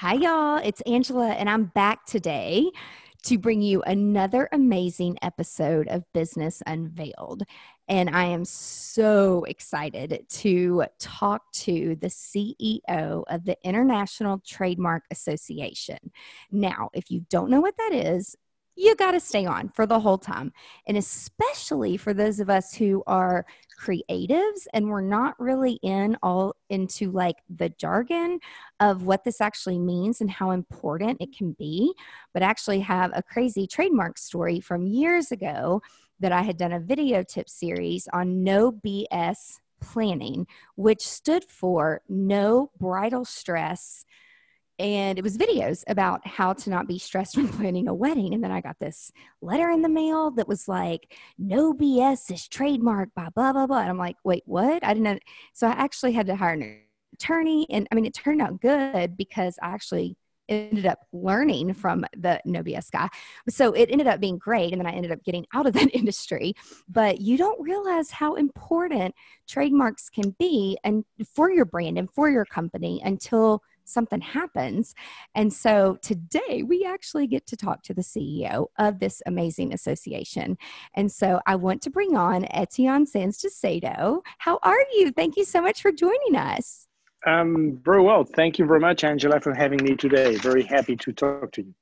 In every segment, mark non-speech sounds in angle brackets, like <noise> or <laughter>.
Hi, y'all. It's Angela, and I'm back today to bring you another amazing episode of Business Unveiled. And I am so excited to talk to the CEO of the International Trademark Association. Now, if you don't know what that is, you got to stay on for the whole time. And especially for those of us who are creatives and we're not really in all into like the jargon of what this actually means and how important it can be, but actually have a crazy trademark story from years ago that I had done a video tip series on no BS planning, which stood for no bridal stress and it was videos about how to not be stressed <laughs> when planning a wedding. And then I got this letter in the mail that was like, no BS is trademarked by blah, blah, blah. And I'm like, wait, what? I didn't know. So I actually had to hire an attorney. And I mean, it turned out good because I actually ended up learning from the no BS guy. So it ended up being great. And then I ended up getting out of <laughs> that industry. But you don't realize how important trademarks can be and for your brand and for your company until something happens. And so today we actually get to talk to the CEO of this amazing association. And so I want to bring on Etienne Sanz How are you? Thank you so much for joining us. Um, very well. Thank you very much, Angela, for having me today. Very happy to talk to you.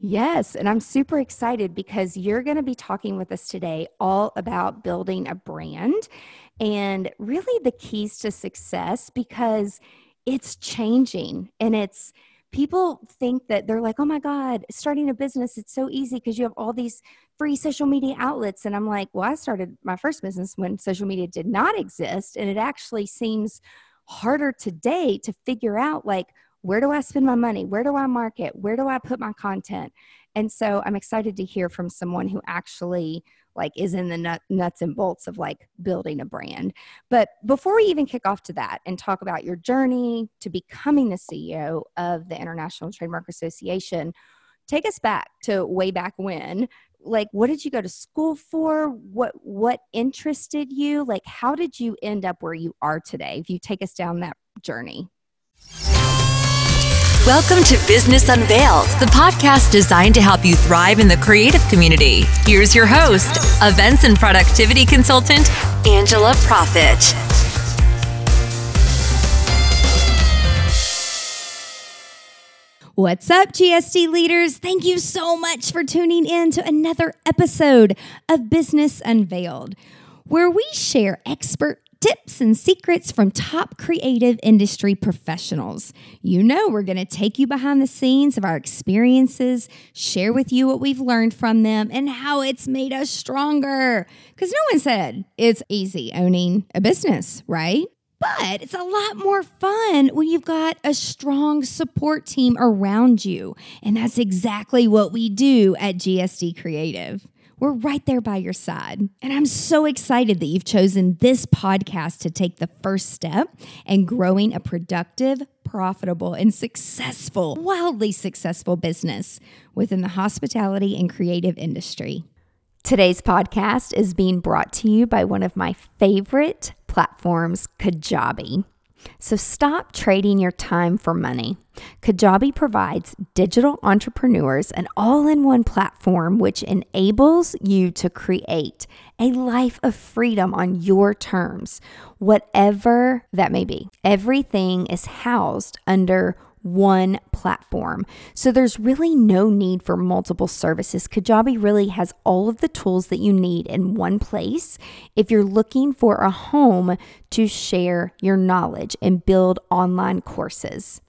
Yes, and I'm super excited because you're going to be talking with us today all about building a brand and really the keys to success because it's changing and it's people think that they're like, oh my God, starting a business, it's so easy because you have all these free social media outlets. And I'm like, well, I started my first business when social media did not exist. And it actually seems harder today to figure out like, where do I spend my money? Where do I market? Where do I put my content? And so I'm excited to hear from someone who actually like is in the nut, nuts and bolts of like building a brand. But before we even kick off to that and talk about your journey to becoming the CEO of the International Trademark Association, take us back to way back when. Like what did you go to school for? What what interested you? Like how did you end up where you are today if you take us down that journey Welcome to Business Unveiled, the podcast designed to help you thrive in the creative community. Here's your host, events and productivity consultant, Angela Proffitt. What's up, GSD leaders? Thank you so much for tuning in to another episode of Business Unveiled, where we share expert tips and secrets from top creative industry professionals. You know, we're going to take you behind the scenes of our experiences, share with you what we've learned from them, and how it's made us stronger. Because no one said it's easy owning a business, right? But it's a lot more fun when you've got a strong support team around you. And that's exactly what we do at GSD Creative. We're right there by your side. And I'm so excited that you've chosen this podcast to take the first step in growing a productive, profitable, and successful, wildly successful business within the hospitality and creative industry. Today's podcast is being brought to you by one of my favorite platforms, Kajabi. So stop trading your time for money. Kajabi provides digital entrepreneurs an all in one platform which enables you to create a life of freedom on your terms, whatever that may be. Everything is housed under one platform. So there's really no need for multiple services. Kajabi really has all of the tools that you need in one place if you're looking for a home to share your knowledge and build online courses.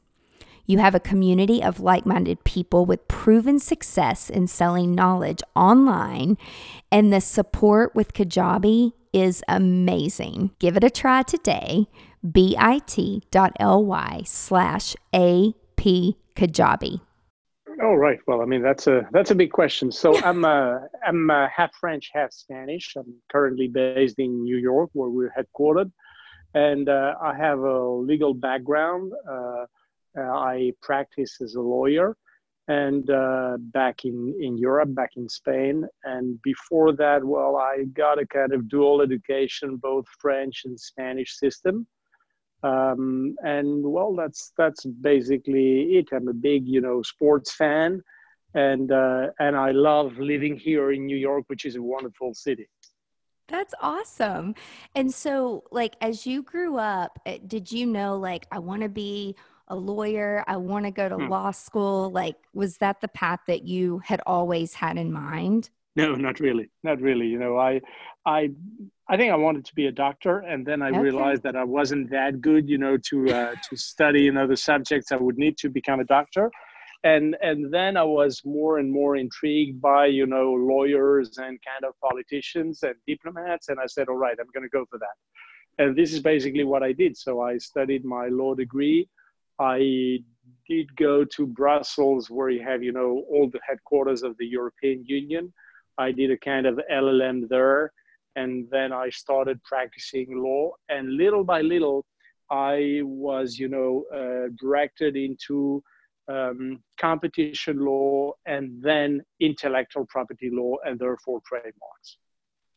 You have a community of like minded people with proven success in selling knowledge online, and the support with Kajabi is amazing. Give it a try today bit.ly slash AP Kajabi. Oh right. Well, I mean that's a that's a big question. So I'm uh, I'm uh, half French, half Spanish. I'm currently based in New York, where we're headquartered, and uh, I have a legal background. Uh, uh, I practice as a lawyer, and uh, back in in Europe, back in Spain, and before that, well, I got a kind of dual education, both French and Spanish system. Um, and well, that's that's basically it. I'm a big, you know, sports fan, and uh, and I love living here in New York, which is a wonderful city. That's awesome. And so, like, as you grew up, eh, did you know, like, I want to be a lawyer? I want to go to hmm. law school? Like, was that the path that you had always had in mind? No, not really. Not really. You know, I, I, I think I wanted to be a doctor, and then I okay. realized that I wasn't that good, you know, to uh, to study in other subjects I would need to become a doctor and and then I was more and more intrigued by you know lawyers and kind of politicians and diplomats, and I said, all right, I'm going to go for that. And this is basically what I did. So I studied my law degree. I did go to Brussels, where you have you know all the headquarters of the European Union. I did a kind of LLM there, and then I started practicing law. And little by little, I was you know uh, directed into um, competition law and then intellectual property law and therefore trademarks.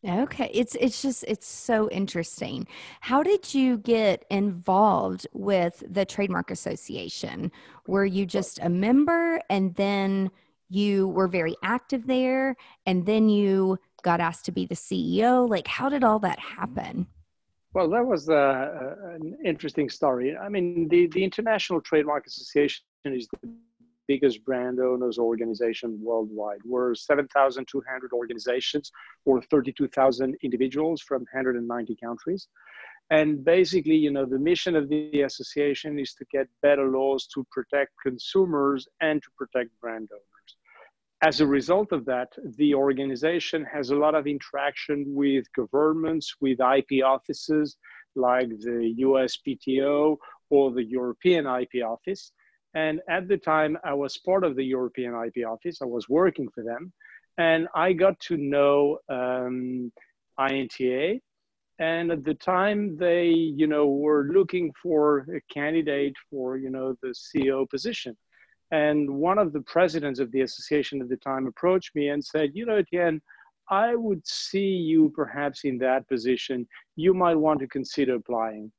Okay, it's it's just it's so interesting. How did you get involved with the Trademark Association? Were you just a member and then you were very active there and then you got asked to be the CEO? Like how did all that happen? Well, that was uh, an interesting story. I mean, the, the International Trademark Association is the biggest brand owners organization worldwide. We're 7,200 organizations or 32,000 individuals from 190 countries. And basically, you know, the mission of the association is to get better laws to protect consumers and to protect brand owners. As a result of that, the organization has a lot of interaction with governments, with IP offices like the USPTO or the European IP office. And at the time, I was part of the European IP office. I was working for them. And I got to know um, INTA. And at the time, they, you know, were looking for a candidate for, you know, the CEO position. And one of the presidents of the association at the time approached me and said, You know, Etienne, I would see you perhaps in that position. You might want to consider applying.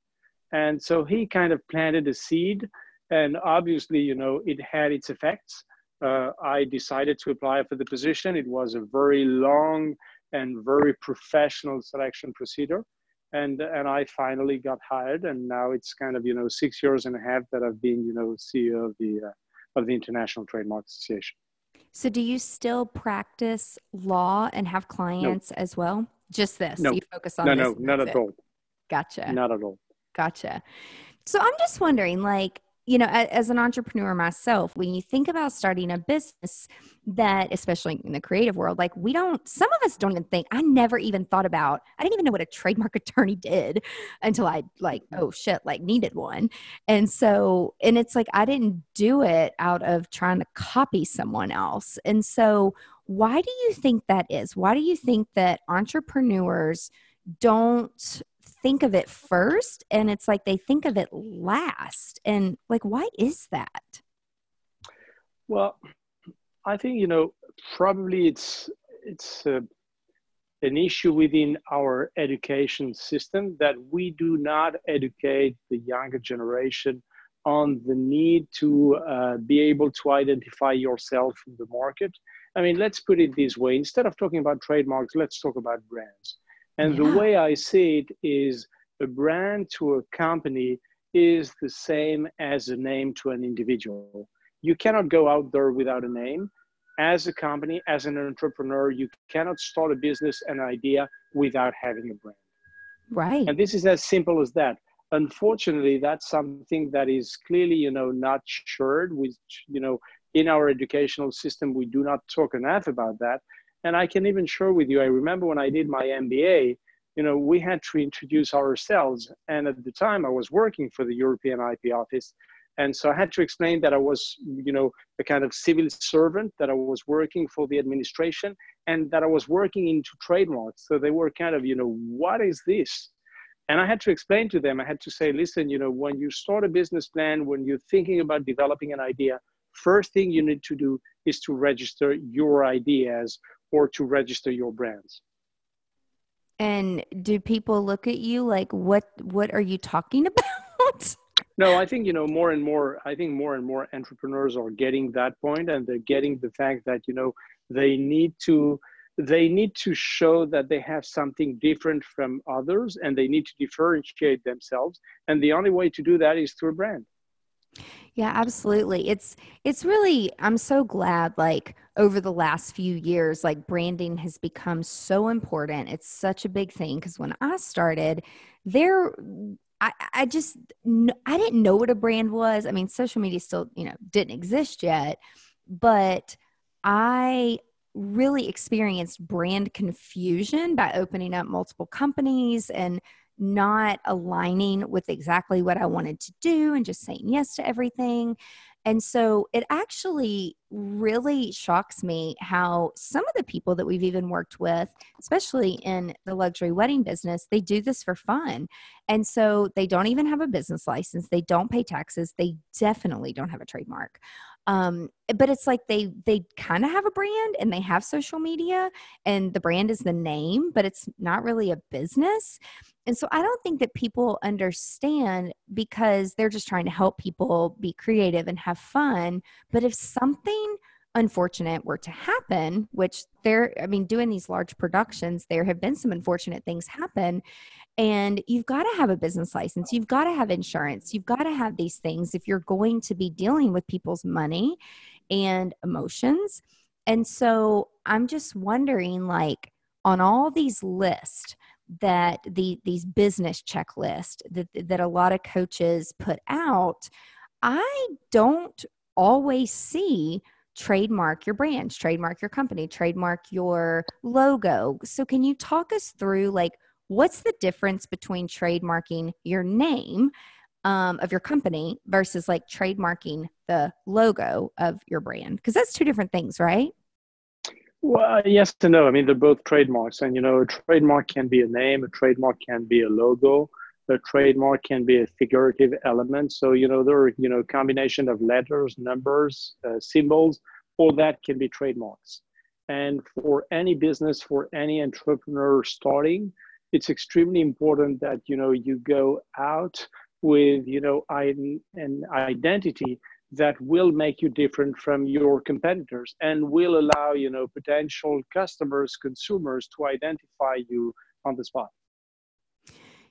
And so he kind of planted a seed. And obviously, you know, it had its effects. Uh, I decided to apply for the position. It was a very long and very professional selection procedure. And, and I finally got hired. And now it's kind of, you know, six years and a half that I've been, you know, CEO of the uh, of the International Trademark Association. So, do you still practice law and have clients no. as well? Just this? No. You focus on no, no, not at all. Gotcha. Not at all. Gotcha. So, I'm just wondering, like, you know, as an entrepreneur myself, when you think about starting a business that, especially in the creative world, like we don't, some of us don't even think, I never even thought about, I didn't even know what a trademark <laughs> attorney did until I like, oh shit, like needed one. And so, and it's like, I didn't do it out of trying to copy someone else. And so, why do you think that is? Why do you think that entrepreneurs don't think of it first and it's like they think of it last and like why is that well i think you know probably it's it's uh, an issue within our education system that we do not educate the younger generation on the need to uh, be able to identify yourself in the market. I mean, let's put it this way instead of talking about trademarks, let's talk about brands. And yeah. the way I see it is a brand to a company is the same as a name to an individual. You cannot go out there without a name. As a company, as an entrepreneur, you cannot start a business, an idea without having a brand. Right. And this is as simple as that. Unfortunately, that's something that is clearly, you know, not shared. Which, you know, in our educational system, we do not talk enough about that. And I can even share with you, I remember when I did my MBA, you know, we had to introduce ourselves. And at the time, I was working for the European IP office. And so I had to explain that I was, you know, a kind of civil servant, that I was working for the administration, and that I was working into trademarks. So they were kind of, you know, what is this? And I had to explain to them, I had to say, listen, you know, when you start a business plan, when you're thinking about developing an idea, first thing you need to do is to register your ideas or to register your brands. And do people look at you like what what are you talking <laughs> about? No, I think you know more and more. I think more and more entrepreneurs are getting that point, and they're getting the fact that you know they need to they need to show that they have something different from others, and they need to differentiate themselves. And the only way to do that is through a brand. Yeah, absolutely. It's it's really I'm so glad like over the last few years like branding has become so important. It's such a big thing cuz when I started there I, I just I didn't know what a brand was. I mean, social media still, you know, didn't exist yet, but I really experienced brand confusion by opening up multiple companies and not aligning with exactly what I wanted to do and just saying yes to everything. And so it actually really shocks me how some of the people that we've even worked with, especially in the luxury wedding business, they do this for fun. And so they don't even have a business license, they don't pay taxes, they definitely don't have a trademark um but it's like they they kind of have a brand and they have social media and the brand is the name but it's not really a business. And so i don't think that people understand because they're just trying to help people be creative and have fun. But if something unfortunate were to happen which there i mean doing these large productions there have been some unfortunate things happen and you've got to have a business license. You've got to have insurance. You've got to have these things if you're going to be dealing with people's money and emotions. And so I'm just wondering like on all these lists that the these business checklist that that a lot of coaches put out, I don't always see trademark your brand, trademark your company, trademark your logo. So can you talk us through like what's the difference between trademarking your name um, of your company versus like trademarking the logo of your brand? Because that's two different things, right? Well, yes and no. I mean, they're both trademarks, and you know, a trademark can be a name, a trademark can be a logo, a trademark can be a figurative element. So you know, there are you know combination of letters, numbers, uh, symbols. All that can be trademarks. And for any business, for any entrepreneur starting, it's extremely important that you know you go out with you know an identity that will make you different from your competitors and will allow you know potential customers consumers to identify you on the spot.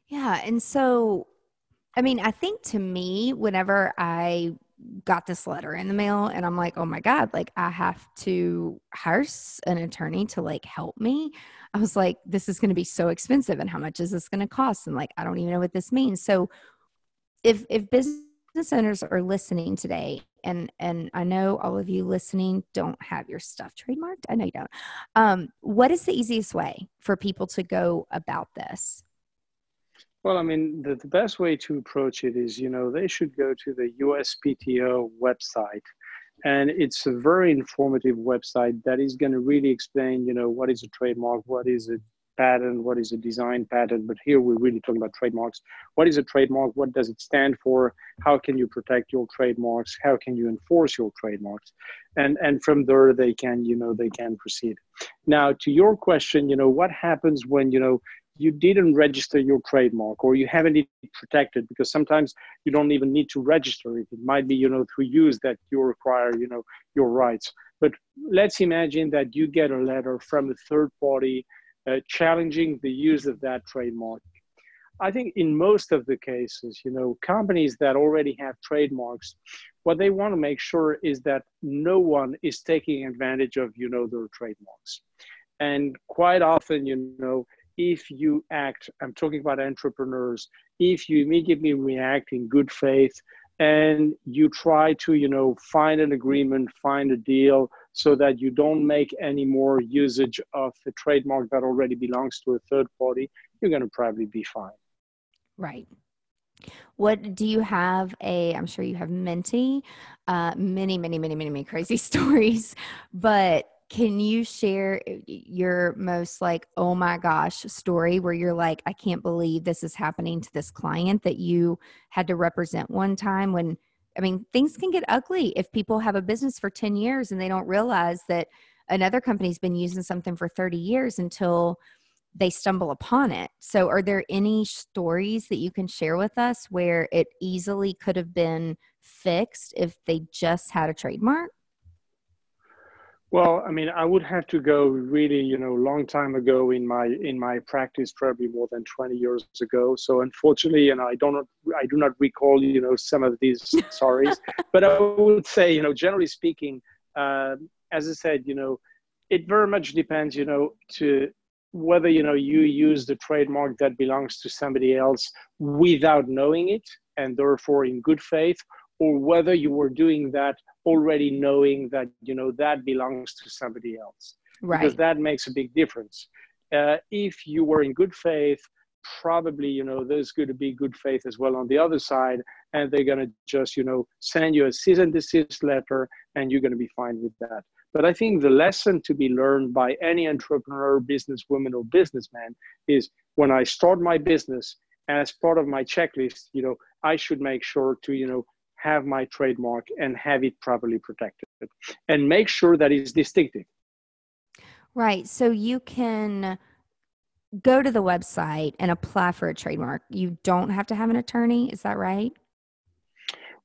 Yeah and so i mean i think to me whenever i got this letter in the mail and i'm like oh my god like i have to hire an attorney to like help me I was like, this is going to be so expensive. And how much is this going to cost? And like, I don't even know what this means. So if, if business owners are listening today, and, and I know all of you listening don't have your stuff trademarked. I know you don't. Um, what is the easiest way for people to go about this? Well, I mean, the, the best way to approach it is, you know, they should go to the USPTO website. And it's a very informative website that is going to really explain you know what is a trademark what is a patent what is a design patent. But here we're really talking about trademarks. What is a trademark? What does it stand for? How can you protect your trademarks? How can you enforce your trademarks? And and from there they can you know they can proceed. Now to your question you know what happens when you know you didn't register your trademark or you haven't it protected because sometimes you don't even need to register it. It might be, you know, through use that you require, you know, your rights. But let's imagine that you get a letter from a third party uh, challenging the use of that trademark. I think in most of the cases, you know, companies that already have trademarks, what they want to make sure is that no one is taking advantage of, you know, their trademarks. And quite often, you know, if you act, I'm talking about entrepreneurs, if you immediately react in good faith and you try to, you know, find an agreement, find a deal so that you don't make any more usage of a trademark that already belongs to a third party, you're going to probably be fine. Right. What do you have a? I'm sure you have many, uh, many, many, many, many, many crazy <laughs> stories, but can you share uh, your most like oh my gosh story where you're like i can't believe this is happening to this client that you had to represent one time when i mean things can get ugly if people have a business for 10 years and they don't realize that another company's been using something for 30 years until they stumble upon it. So, are there any stories that you can share with us where it easily could have been fixed if they just had a trademark? Well, I mean, I would have to go really, you know, long time ago in my in my practice, probably more than twenty years ago. So unfortunately, and I don't, I do not recall, you know, some of these <laughs> stories. but I would say, you know, generally speaking, uh, as I said, you know, it very much depends, you know, to whether you know you use the trademark that belongs to somebody else without knowing it, and therefore in good faith, or whether you were doing that already knowing that you know that belongs to somebody else. Right. because that makes a big difference. Uh, if you were in good faith probably you know there's going to be good faith as well on the other side and they're going to just you know send you a cease and desist letter and you're going to be fine with that. But i think the lesson to be learned by any entrepreneur businesswoman or businessman is when i start my business as part of my checklist you know i should make sure to you know have my trademark and have it properly protected and make sure that it's distinctive. Right. So you can go to the website and apply for a trademark. You don't have to have an attorney. Is that right?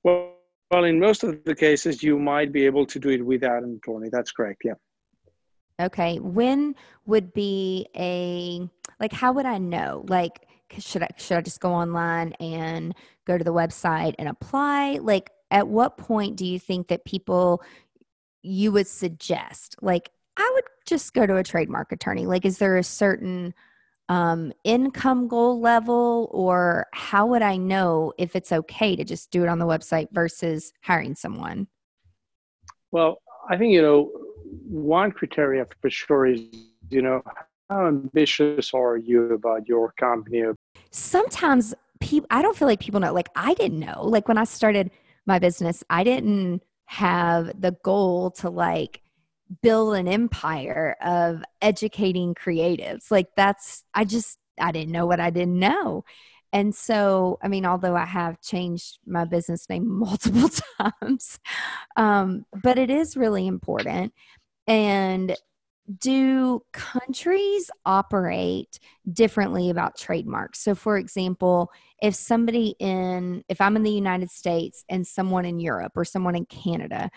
Well, well, in most of the cases, you might be able to do it without an attorney. That's correct. Yeah. Okay. When would be a like? How would I know? Like, should I should I just go online and go to the website and apply? Like at what point do you think that people you would suggest like I would just go to a trademark attorney? Like is there a certain um, income goal level or how would I know if it's okay to just do it on the website versus hiring someone? Well, I think you know one criteria for sure is you know how ambitious are you about your company? Sometimes people, I don't feel like people know. Like, I didn't know. Like, when I started my business, I didn't have the goal to like build an empire of educating creatives. Like, that's, I just, I didn't know what I didn't know. And so, I mean, although I have changed my business name <laughs> multiple <laughs> times, um, but it is really important. And do countries operate differently about trademarks? So, for example, if somebody in, if I'm in the United States and someone in Europe or someone in Canada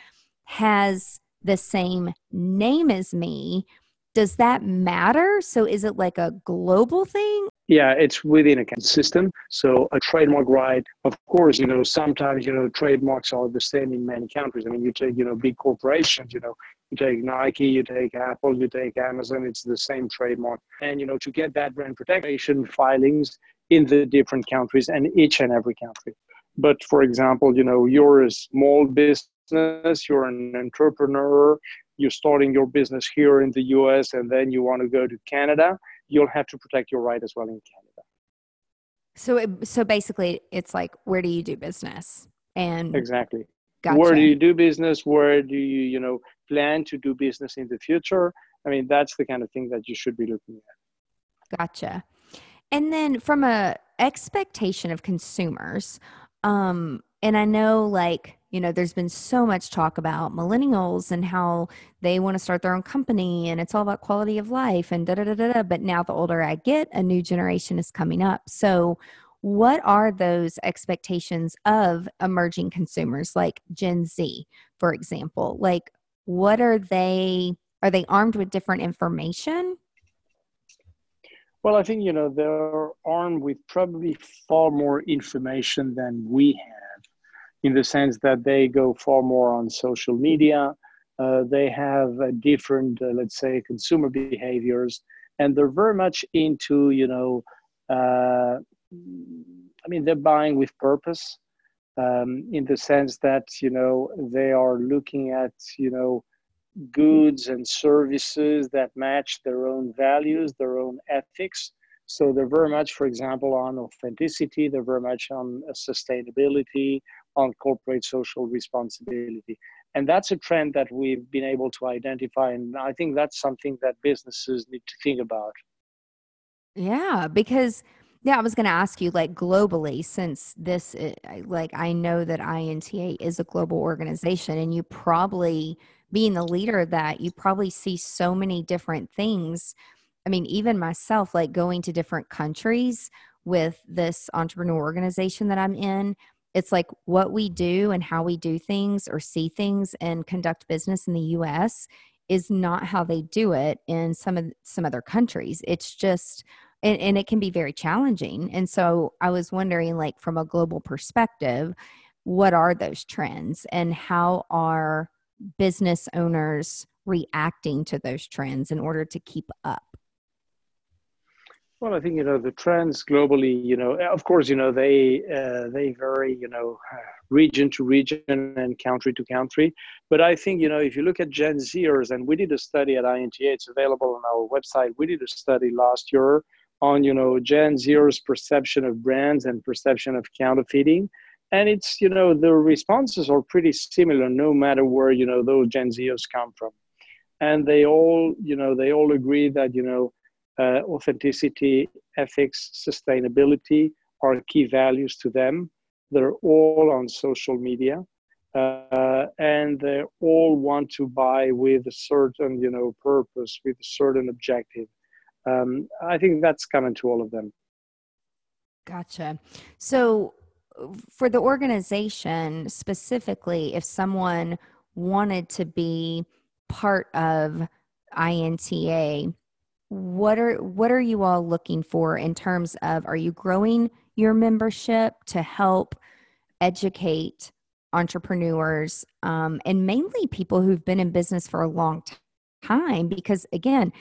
has the same name as me, does that matter? So, is it like a global thing? Yeah, it's within a system. So, a trademark right, of course, you know, sometimes, you know, trademarks are the same in many countries. I mean, you take, you know, big corporations, you know, you take Nike, you take Apple, you take Amazon, it's the same trademark. And, you know, to get that brand protection filings in the different countries and each and every country. But for example, you know, you're a small business, you're an entrepreneur, you're starting your business here in the US and then you want to go to Canada, you'll have to protect your right as well in Canada. So, it, so basically, it's like, where do you do business? And exactly, gotcha. where do you do business? Where do you, you know, plan to do business in the future? I mean, that's the kind of thing that you should be looking at. Gotcha. And then from a expectation of consumers, um, and I know like, you know, there's been so much talk about millennials and how they want to start their own company and it's all about quality of life and da da da da. But now the older I get, a new generation is coming up. So what are those expectations of emerging consumers like Gen Z, for example? Like what are they are they armed with different information? Well i think you know they're armed with probably far more information than we have in the sense that they go far more on social media. Uh, they have different uh, let's say consumer behaviors and they're very much into you know uh, i mean they're buying with purpose um, in the sense that you know they are looking at you know goods and services that match their own values, their own ethics. So they're very much, for example, on authenticity. They're very much on sustainability, on corporate social responsibility. And that's a trend that we've been able to identify. And I think that's something that businesses need to think about. Yeah, because yeah, I was going to ask you, like globally, since this, eh, like, I know that INTA is a global organization, and you probably, being the leader of that, you probably see so many different things I mean, even myself, like going to different countries with this entrepreneur organization that I'm in, it's like what we do and how we do things or see things and conduct business in the US is not how they do it in some of some other countries. It's just and, and it can be very challenging. And so I was wondering, like, from a global perspective, what are those trends and how are business owners reacting to those trends in order to keep up? Well, I think you know the trends globally. You know, of course, you know they uh, they vary. You know, region to region and country to country. But I think you know if you look at Gen Zers, and we did a study at INTA. It's available on our website. We did a study last year on you know Gen Zers' perception of brands and perception of counterfeiting, and it's you know the responses are pretty similar no matter where you know those Gen Zers come from, and they all you know they all agree that you know uh, authenticity, ethics, sustainability are key values to them. They're all on social media. Uh, and they all want to buy with a certain, you know, purpose, with a certain objective. Um, I think that's common to all of them. Gotcha. So, for the organization specifically, if someone wanted to be part of INTA, what are what are you all looking for in terms of are you growing your membership to help educate entrepreneurs um, and mainly people who've been in business for a long time because again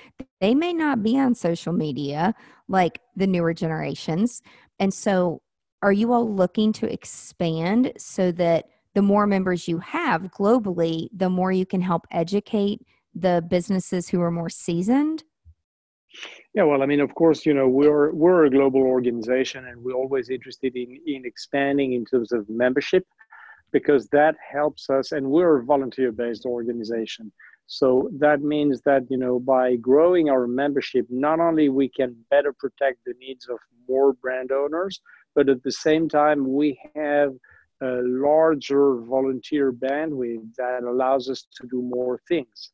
they may not be on social media like the newer generations and so are you all looking to expand so that the more members you have globally the more you can help educate the businesses who are more seasoned yeah, well, I mean, of course, you know, we're we're a global organization, and we're always interested in in expanding in terms of membership, because that helps us. And we're a volunteer-based organization, so that means that you know, by growing our membership, not only we can better protect the needs of more brand owners, but at the same time, we have a larger volunteer bandwidth that allows us to do more things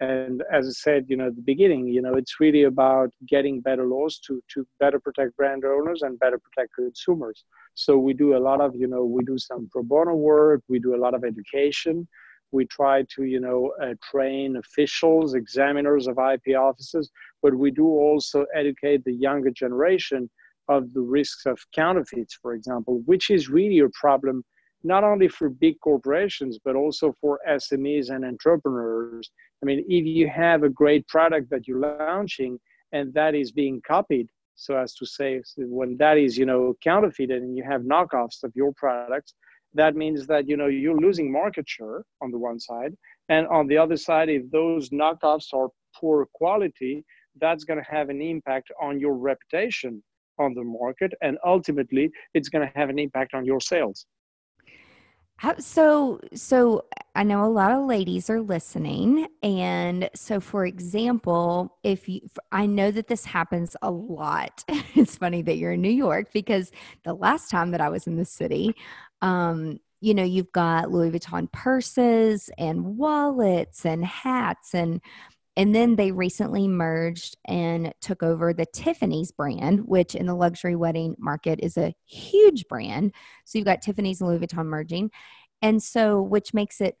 and as I said, you know, at the beginning, you know, it's really about getting better laws to to better protect brand owners and better protect consumers. So we do a lot of, you know, we do some pro bono work, we do a lot of education. We try to, you know, uh, train officials, examiners of IP offices, but we do also educate the younger generation of the risks of counterfeits, for example, which is really a problem not only for big corporations, but also for SMEs and entrepreneurs. I mean, if you have a great product that you're launching and that is being copied, so as to say, when that is, you know, counterfeited and you have knockoffs of your products, that means that, you know, you're losing market share on the one side. And on the other side, if those knockoffs are poor quality, that's going to have an impact on your reputation on the market. And ultimately, it's going to have an impact on your sales. So, so I know a lot of ladies are listening, and so for example, if you, I know that this happens a lot. <laughs> it's funny that you're in New York because the last time that I was in the city, um, you know, you've got Louis Vuitton purses and wallets and hats and and then they recently merged and took over the Tiffany's brand, which in the luxury wedding market is a huge brand. So you've got Tiffany's and Louis Vuitton merging. And so, which makes it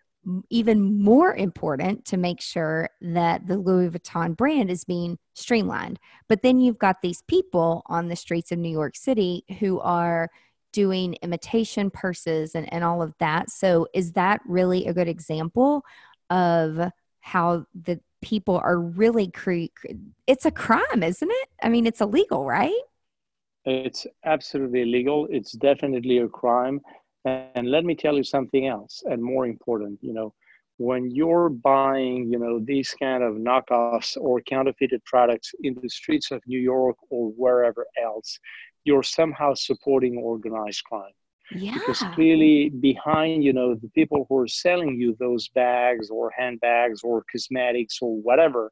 even more important to make sure that the Louis Vuitton brand is being streamlined. But then you've got these people on the streets of New York City who are doing imitation purses and, and all of that. So, is that really a good example of how the people are really cre- it's a crime isn't it? I mean it's illegal right? It's absolutely illegal. It's definitely a crime. And let me tell you something else and more important you know when you're buying you know these kind of knockoffs or counterfeited products in the streets of new york or wherever else you're somehow supporting organized crime yeah. Because clearly behind, you know, the people who are selling you those bags or handbags or cosmetics or whatever,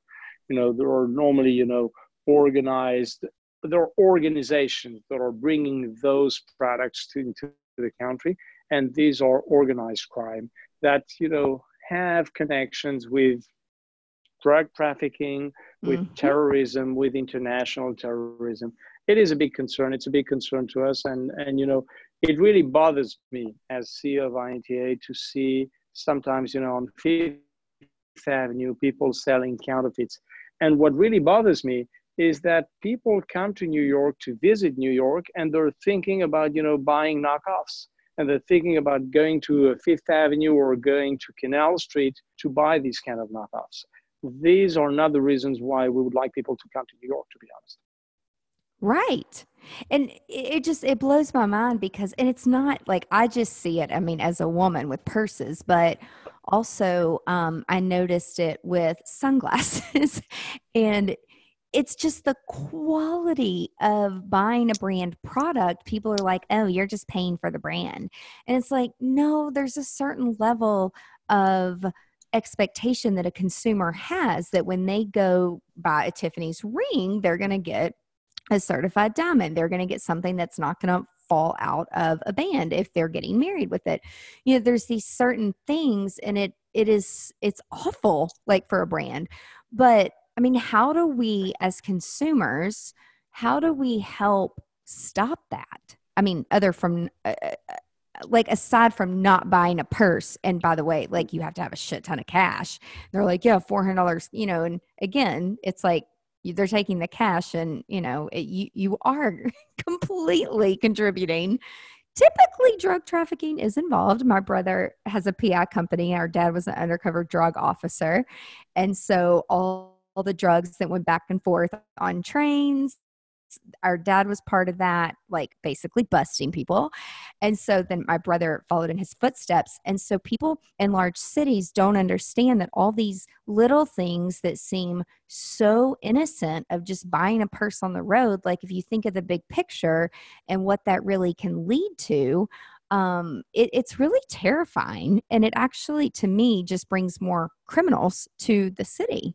you know, there are normally, you know, organized, there are organizations that are bringing those products to, into the country. And these are organized crime that, you know, have connections with drug trafficking, with mm-hmm. terrorism, with international terrorism. It is a big concern. It's a big concern to us, and and you know, it really bothers me as CEO of INTA to see sometimes you know on Fifth Avenue people selling counterfeits. And what really bothers me is that people come to New York to visit New York and they're thinking about, you know, buying knockoffs and they're thinking about going to Fifth Avenue or going to Canal Street to buy these kind of knockoffs. These are not the reasons why we would like people to come to New York, to be honest. Right. And it just it blows my mind because and it's not like I just see it I mean as a woman with purses but also um I noticed it with sunglasses <laughs> and it's just the quality of buying a brand product. People are like, oh, you're just paying for the brand. And it's like, no, there's a certain level of expectation that a consumer has that when they go buy a Tiffany's ring, they're going to get a certified diamond. They're going to get something that's not going to fall out of a band if they're getting married with it. You know, there's these certain things and it it is it's awful like for a brand. But I mean, how do we as consumers, how do we help stop that? I mean, other from uh, uh, uh, like aside from not buying a purse and by the way like you have to have a shit ton of cash they're like yeah $400 you know and again it's like they're taking the cash and you know it, you you are <laughs> completely contributing. Typically drug trafficking is involved. My brother has a pi company. Our dad was an undercover drug officer. And so all all the drugs that went back and forth on trains our dad was part of that like basically busting people. And so then my brother followed in his footsteps. And so people in large cities don't understand that all these little things that seem so innocent of just buying a purse on the road like if you think of the big picture and what that really can lead to um, it, it's really terrifying. And it actually to me just brings more criminals to the city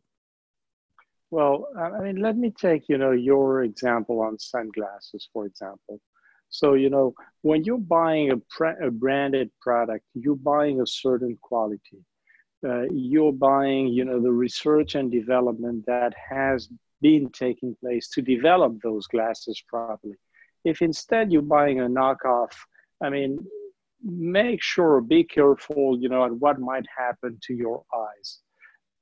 well, I mean, let me take, you know, your example on sunglasses, for example. So, you know, when you're buying a, pre- a branded product, you're buying a certain quality. Uh, you're buying, you know, the research and development that has been taking place to develop those glasses properly. If instead you're buying a knockoff, I mean, make sure, be careful, you know, at what might happen to your eyes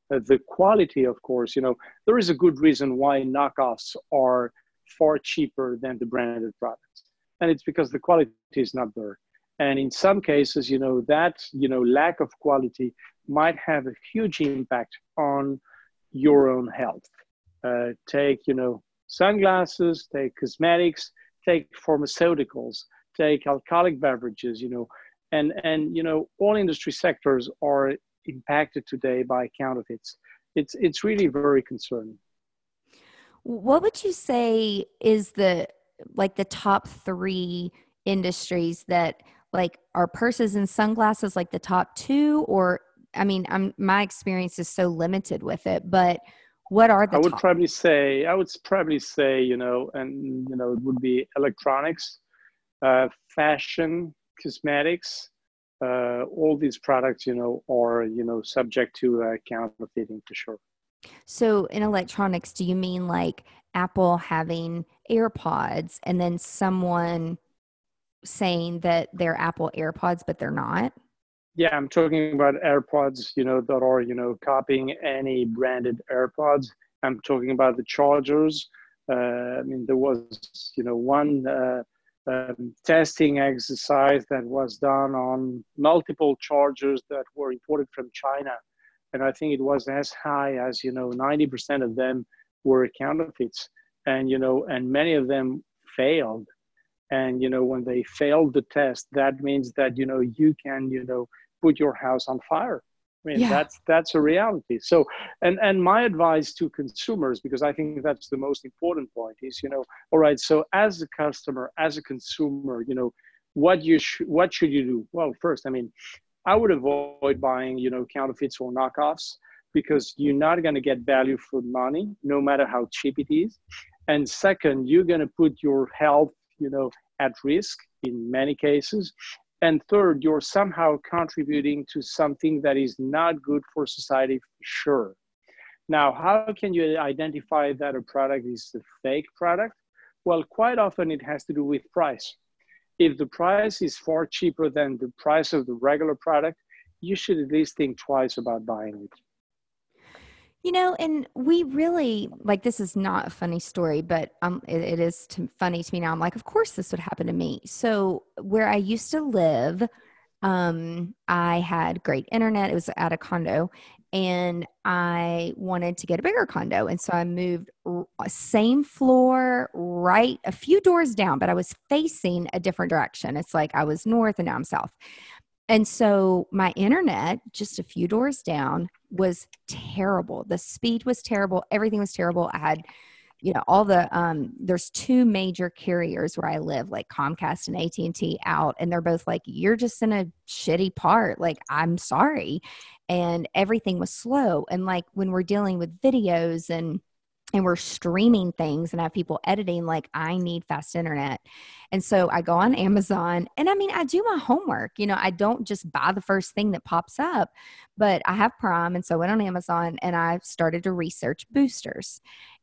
the quality, of course, you know, there is a good reason why knockoffs are far cheaper than the branded products. And it's because the quality is not there. And in some cases, you know, that, you know, lack of quality might have a huge impact on your own health. Uh, take, you know, sunglasses, take cosmetics, take pharmaceuticals, take alcoholic beverages, you know, and, and, you know, all industry sectors are impacted today by counterfeits. It's it's really very concerning. What would you say is the like the top three industries that like are purses and sunglasses like the top two or I mean I'm my experience is so limited with it, but what are the I would top? probably say I would probably say, you know, and you know, it would be electronics, uh, fashion, cosmetics, uh, all these products, you know, are you know subject to uh, counterfeiting for sure. So in electronics, do you mean like Apple having AirPods and then someone saying that they're Apple AirPods but they're not? Yeah, I'm talking about AirPods, you know, that are, you know, copying any branded AirPods. I'm talking about the chargers. Uh, I mean, there was, you know, one uh, um, testing exercise that was done on multiple chargers that were imported from China. And I think it was as high as, you know, 90% of them were counterfeits. And, you know, and many of them failed. And, you know, when they failed the test, that means that, you know, you can, you know, put your house on fire. I mean, yeah. that's that's a reality. So, and and my advice to consumers, because I think that's the most important point, is you know, all right. So, as a customer, as a consumer, you know, what you sh- what should you do? Well, first, I mean, I would avoid buying you know counterfeits or knockoffs because you're not going to get value for money, no matter how cheap it is. And second, you're going to put your health, you know, at risk in many cases and third you're somehow contributing to something that is not good for society for sure Now, how can you identify that a product is a fake product? Well, quite often it has to do with price. If the price is far cheaper than the price of the regular product, you should at least think twice about buying it. You know, and we really like this is not a funny story, but um, it, it is to, funny to me now. I'm like, of course this would happen to me. So where I used to live, um, I had great internet. It was at a condo, and I wanted to get a bigger condo. And so I moved r- same floor, right a few doors down, but I was facing a different direction. It's like I was north and now I'm south. And so my internet, just a few doors down, was terrible. The speed was terrible. Everything was terrible. I had you know all the um there's two major carriers where i live like comcast and at&t out and they're both like you're just in a shitty part like i'm sorry and everything was slow and like when we're dealing with videos and and we're streaming things and I have people editing like i need fast internet and so i go on amazon and i mean i do my homework you know i don't just buy the first thing that pops up but i have prime and so i went on amazon and i started to research boosters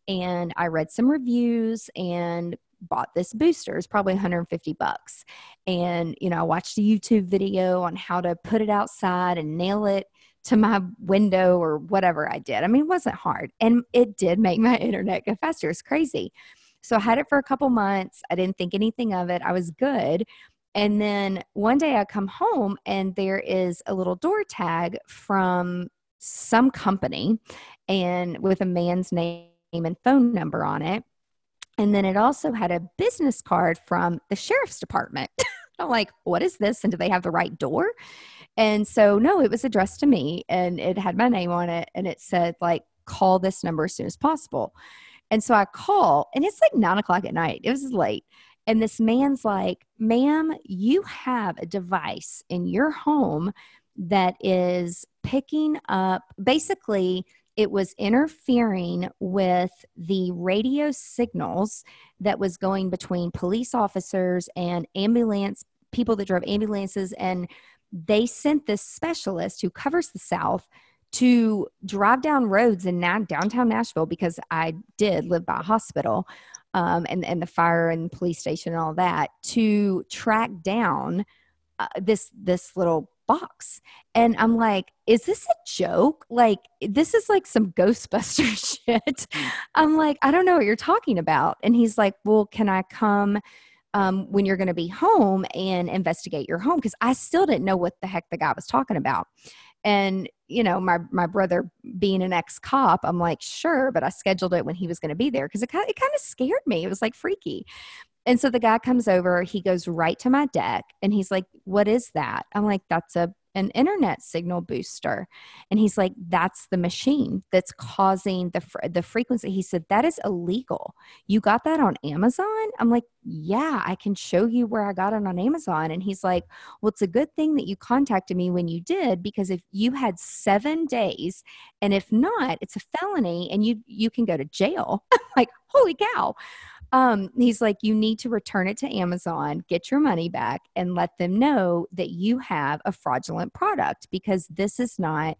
and I read some reviews and bought this booster. It's probably 150 bucks. And, you know, I watched a YouTube video on how to put it outside and nail it to my window or whatever I did. I mean, it wasn't hard. And it did make <laughs> my internet go faster. It's crazy. So I had it for a couple months. I didn't think anything of it. I was good. And then one day I come home and there is a little door tag from some company and with a man's name and phone number on it. And then it also had a business card from the sheriff's department. <laughs> I'm like, what is this? And do they have the right door? And so, no, it was addressed to me and it had my name on it. And it said, like, call this number as soon as possible. And so I call, and it's like nine o'clock at night. It was late. And this man's like, ma'am, you have a device in your home that is picking up basically it was interfering with the radio signals that was going between police officers and ambulance people that drove ambulances and they sent this specialist who covers the south to drive down roads in na- downtown nashville because i did live by a hospital um, and, and the fire and police station and all that to track down uh, this this little box. And I'm like, is this a joke? Like, this is like some <laughs> Ghostbuster shit. I'm like, I don't know what you're talking about. And he's like, well, can I come? Um, when you're going to be home and investigate your home because I still didn't know what the heck the guy was talking about. And you know, my my brother being an ex cop, I'm like, sure, but I scheduled it when he was going to be there because it it kind of scared me. It was like freaky. And so the guy comes over, he goes right to my deck and he's like, What is that? I'm like, That's a an internet signal booster. And he's like that's the machine that's causing the fr- the frequency. He said that is illegal. You got that on amazon? I'm like yeah i can show you where i got it on amazon. And he's like well it's a good thing that you contacted me when you did because if you had 7 days and if not it's a felony and you you can go to jail. <laughs> Like holy cow um, he's like, you need to return it to Amazon, get your money back, and let them know that you have a fraudulent product because this is not,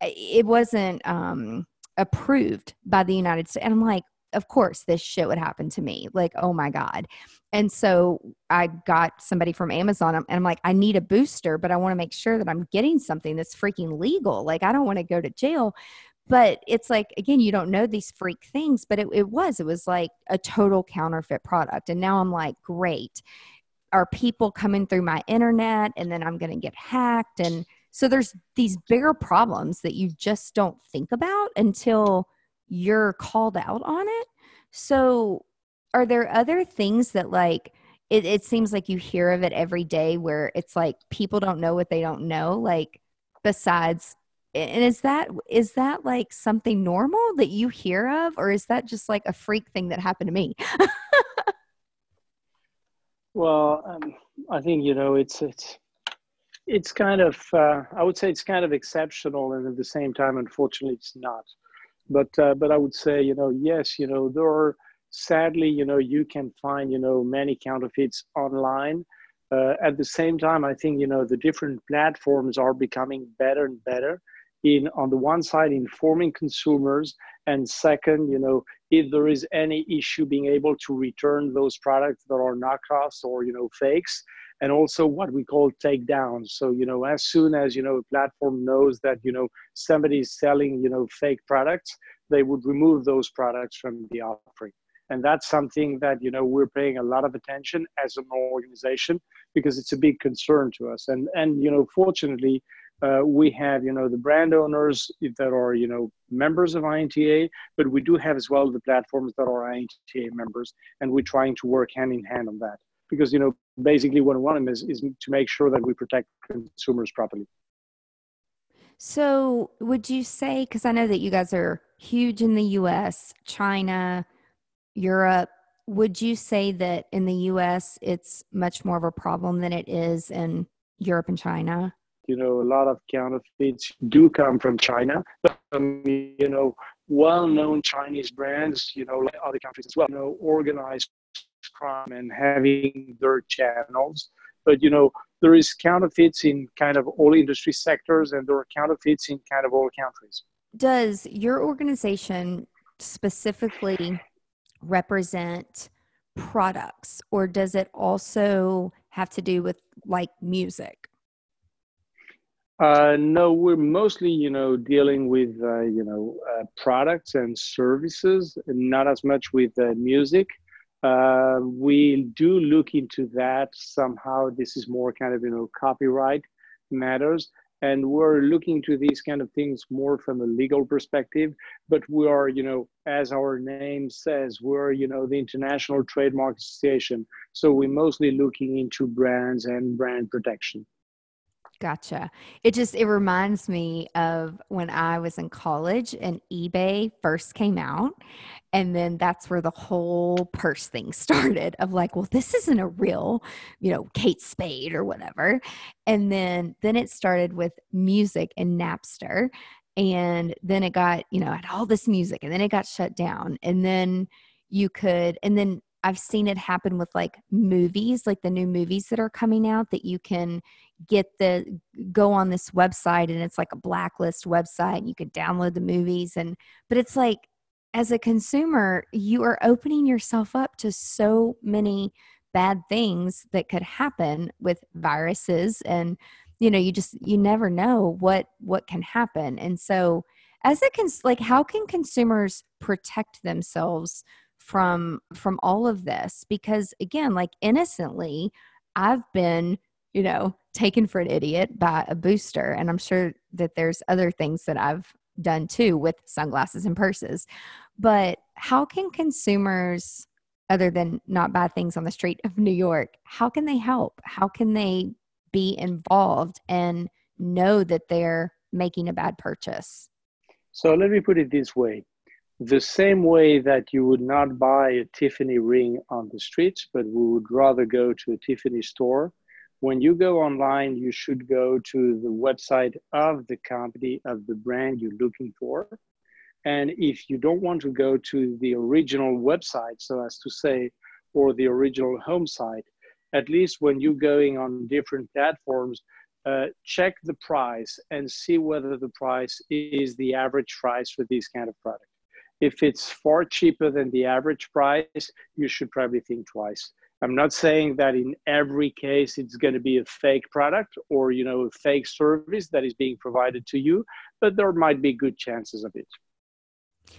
it wasn't um, approved by the United States. And I'm like, of course, this shit would happen to me. Like, oh my God. And so I got somebody from Amazon and I'm like, I need a booster, but I want to make sure that I'm getting something that's freaking legal. Like, I don't want to go to jail but it's like again you don't know these freak things but it, it was it was like a total counterfeit product and now i'm like great. Are people coming through my internet and then i'm going to get hacked and so there's these bigger problems that you just don't think about until you're called out on it. So are there other things that like it, it seems like you hear of it every day where it's like people don't know what they don't know like besides and is that is that like something normal that you hear of or is that just like a freak thing that happened to me? Well um, i think you know it's it's it's kind of uh, i would say it's kind of exceptional and at the same time unfortunately it's not. But uh, but i would say you know yes you know there are sadly you know you can find you know many counterfeits online. Uh, at the same time i think you know the different platforms are becoming better and better in on the one side informing consumers and second you know if there is any issue being able to return those products that are knockoffs or you know fakes and also what we call takedowns. So you know as soon as you know a platform knows that you know somebody is selling you know fake products they would remove those products from the offering. And that's something that you know we're paying a lot of attention as an organization because it's a big concern to us. And and you know fortunately uh, we have you know the brand owners that are you know members of INTA, but we do have as well the platforms that are INTA members, and we're trying to work hand in hand on that because you know basically what we want is, is to make sure that we protect consumers properly. So, would you say because I know that you guys are huge in the U.S., China, Europe? Would you say that in the U.S. it's much more of a problem than it is in Europe and China? You know, a lot of counterfeits do come from China. Um, you know, well-known Chinese brands, you know, like other countries as well, you know, organized crime and having their channels. But, you know, there is counterfeits in kind of all industry sectors and there are counterfeits in kind of all countries. Does your organization specifically represent products or does it also have to do with like music? Uh, no, we're mostly, you know, dealing with, uh, you know, uh, products and services, not as much with uh, music. Uh, we do look into that somehow. This is more kind of, you know, copyright matters. And we're looking to these kind of things more from a legal perspective. But we are, you know, as our name says, we're, you know, the International Trademark Association. So we're mostly looking into brands and brand protection. Gotcha. It just it reminds me of when I was in college and eBay first came out and then that's where the whole purse thing <laughs> started of like, well, this isn't a real, you know, Kate Spade or whatever. And then then it started with music and Napster and then it got, you know, had all this music and then it got shut down and then you could and then I've seen it happen with like movies, like the new movies that are coming out that you can get the go on this website and it's like a blacklist website and you can download the movies and but it's like as a consumer, you are opening yourself up to so many bad things that could happen with viruses and you know, you just you never know what what can happen. And so as a cons- like how can consumers protect themselves from from all of this because again like innocently i've been you know taken for an idiot by a booster. And i'm sure that there's other things that i've done too with sunglasses and purses. But how can consumers other than not buy things on the street of new york how can they help? How can they be involved and know that they're making a bad purchase? So let me put it this way. The same way that you would not buy a Tiffany ring on the streets, but we would rather go to a Tiffany store. When you go online, you should go to the website of the company, of the brand you're looking for. And if you don't want to go to the original website, so as to say, or the original home site, at least when you're going on different platforms, uh, check the price and see whether the price is the average price for these kind of products. If it's far cheaper than the average price, you should probably think twice. I'm not saying that in every case it's going to be a fake product or you know a fake service that is being provided to you, but there might be good chances of it.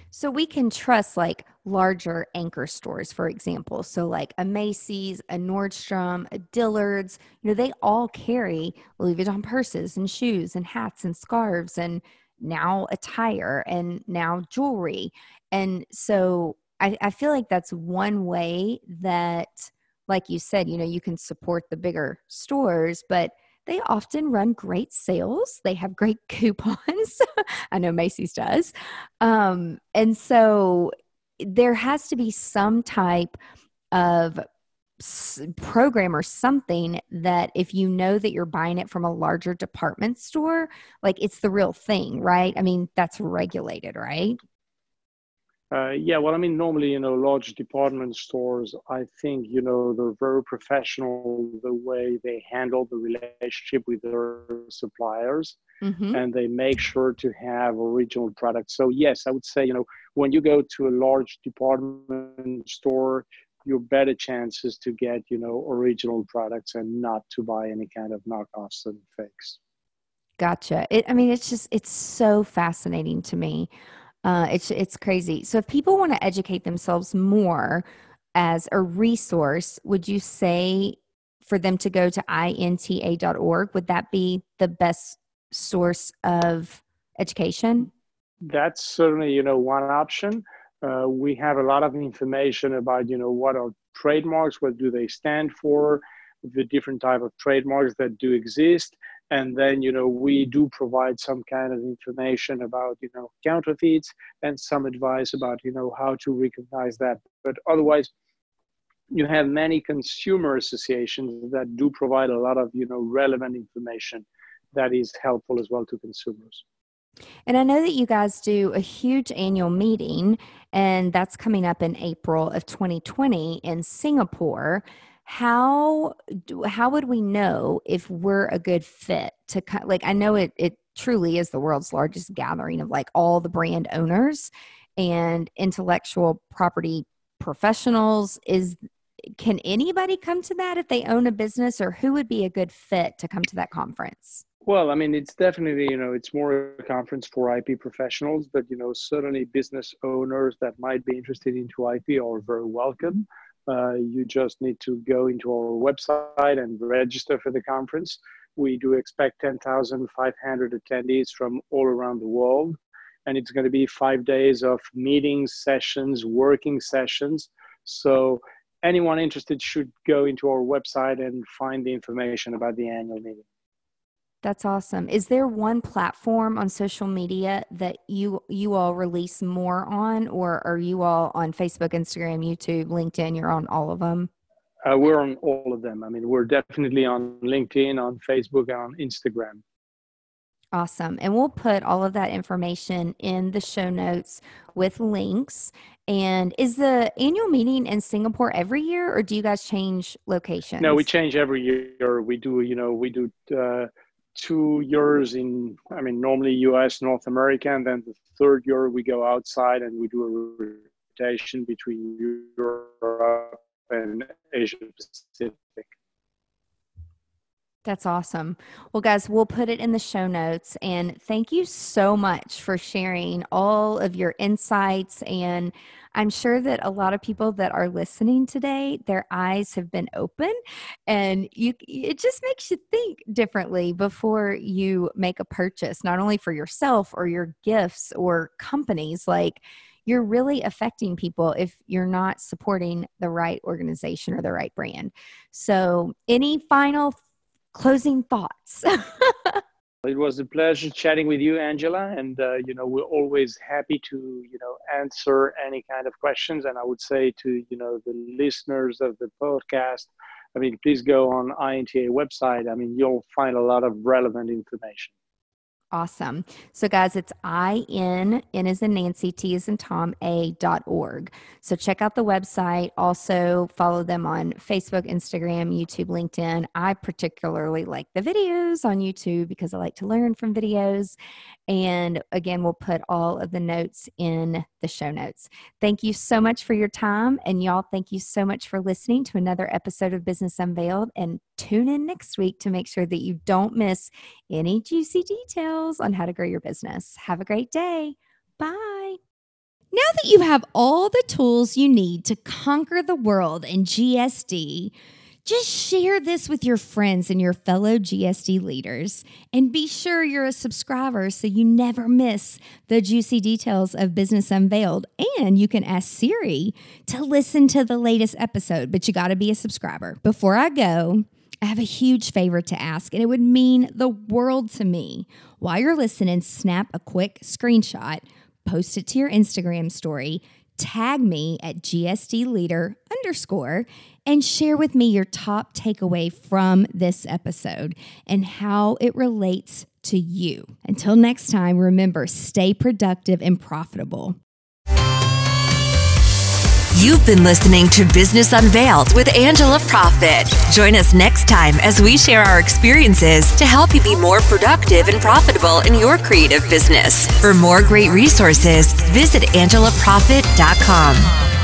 So we can trust like larger anchor stores, for example. So like a Macy's, a Nordstrom, a Dillard's, you know, they all carry Louis Vuitton purses and shoes and hats and scarves and now attire and now jewelry. And so I, I feel like that's one way that, like you said, you know, you can support the bigger stores, but they often run great sales. They have great <laughs> coupons. <laughs> I know Macy's does. Um, and so there has to be some type of program or something that if you know that you're buying it from a larger department store, like it's the real thing, right? I mean, that's regulated, right? Uh, yeah, well, I mean, normally, you know, large department stores, I think, you know, they're very professional the way they handle the relationship with their suppliers mm-hmm. and they make sure to have original products. So, yes, I would say, you know, when you go to a large department store, your better chances to get, you know, original products and not to buy any kind of knockoffs and fakes. Gotcha. It, I mean, it's just, it's so fascinating to me. Uh, it's it's crazy. So if people want to educate themselves more as a resource, would you say for them to go to inta.org? Would that be the best source of education? That's certainly you know one option. Uh, we have a lot of information about you know what are trademarks, what do they stand for, the different type of trademarks that do exist, and then you know we do provide some kind of information about you know counterfeits and some advice about you know how to recognize that. But otherwise you have many consumer associations that do provide a lot of you know relevant information that is helpful as well to consumers. And I know that you guys do a huge annual meeting, and that's coming up in April of 2020 in Singapore how how would we know if we're a good fit to cut? like i know it it truly is the world's largest gathering of like all the brand owners and intellectual property professionals is can anybody come to that if they own a business or who would be a good fit to come to that conference well i mean it's definitely you know it's more a conference for ip professionals but you know certainly business owners that might be interested into ip are very welcome uh, you just need to go into our website and register for the conference. We do expect 10,500 attendees from all around the world. And it's going to be five days of meetings, sessions, working sessions. So anyone interested should go into our website and find the information about the annual meeting. That's awesome. Is there one platform on social media that you you all release more on, or are you all on Facebook, Instagram, YouTube, LinkedIn? You're on all of them. Uh, we're on all of them. I mean, we're definitely on LinkedIn, on Facebook, and on Instagram. Awesome. And we'll put all of that information in the show notes with links. And is the annual meeting in Singapore every year, or do you guys change locations? No, we change every year. We do, you know, we do. Uh, two years in, I mean, normally US, North America, and then the third year we go outside and we do a rotation between Europe and Asia Pacific. That's awesome. Well, guys, we'll put it in the show notes. And thank you so much for sharing all of your insights. And I'm sure that a lot of people that are listening today, their eyes have been open and you it just makes you think differently before you make a purchase, not only for yourself or your gifts or companies like you're really affecting people if you're not supporting the right organization or the right brand. So, any final closing thoughts. <laughs> it was a pleasure chatting with you, Angela, and uh, you know we're always happy to you know answer any kind of questions. And I would say to you know the listeners of the podcast, I mean, please go on INTA website. I mean, you'll find a lot of relevant information. Awesome. So, guys, it's I N N is in Nancy, T is in Tom, A dot org. So, check out the website. Also, follow them on Facebook, Instagram, YouTube, LinkedIn. I particularly like the videos on YouTube because I like to learn from videos. And again, we'll put all of the notes in the show notes. Thank you so much for your time. And y'all, thank you so much for listening to another episode of Business Unveiled. And tune in next week to make sure that you don't miss any juicy details on how to grow your business. Have a great day. Bye. Now that you have all the tools you need to conquer the world in GSD, just share this with your friends and your fellow GSD leaders. And be sure you're a subscriber so you never miss the juicy details of Business Unveiled. And you can ask Siri to listen to the latest episode, but you got to be a subscriber. Before I go, I have a huge favor to ask, and it would mean the world to me. While you're listening, snap a quick screenshot, post it to your Instagram story, tag me at GSD leader underscore and share with me your top takeaway from this episode and how it relates to you. Until next time, remember stay productive and profitable. You've been listening to Business Unveiled with Angela Proffitt. Join us next time as we share our experiences to help you be more productive and profitable in your creative business. For more great resources, visit angelaproffitt.com.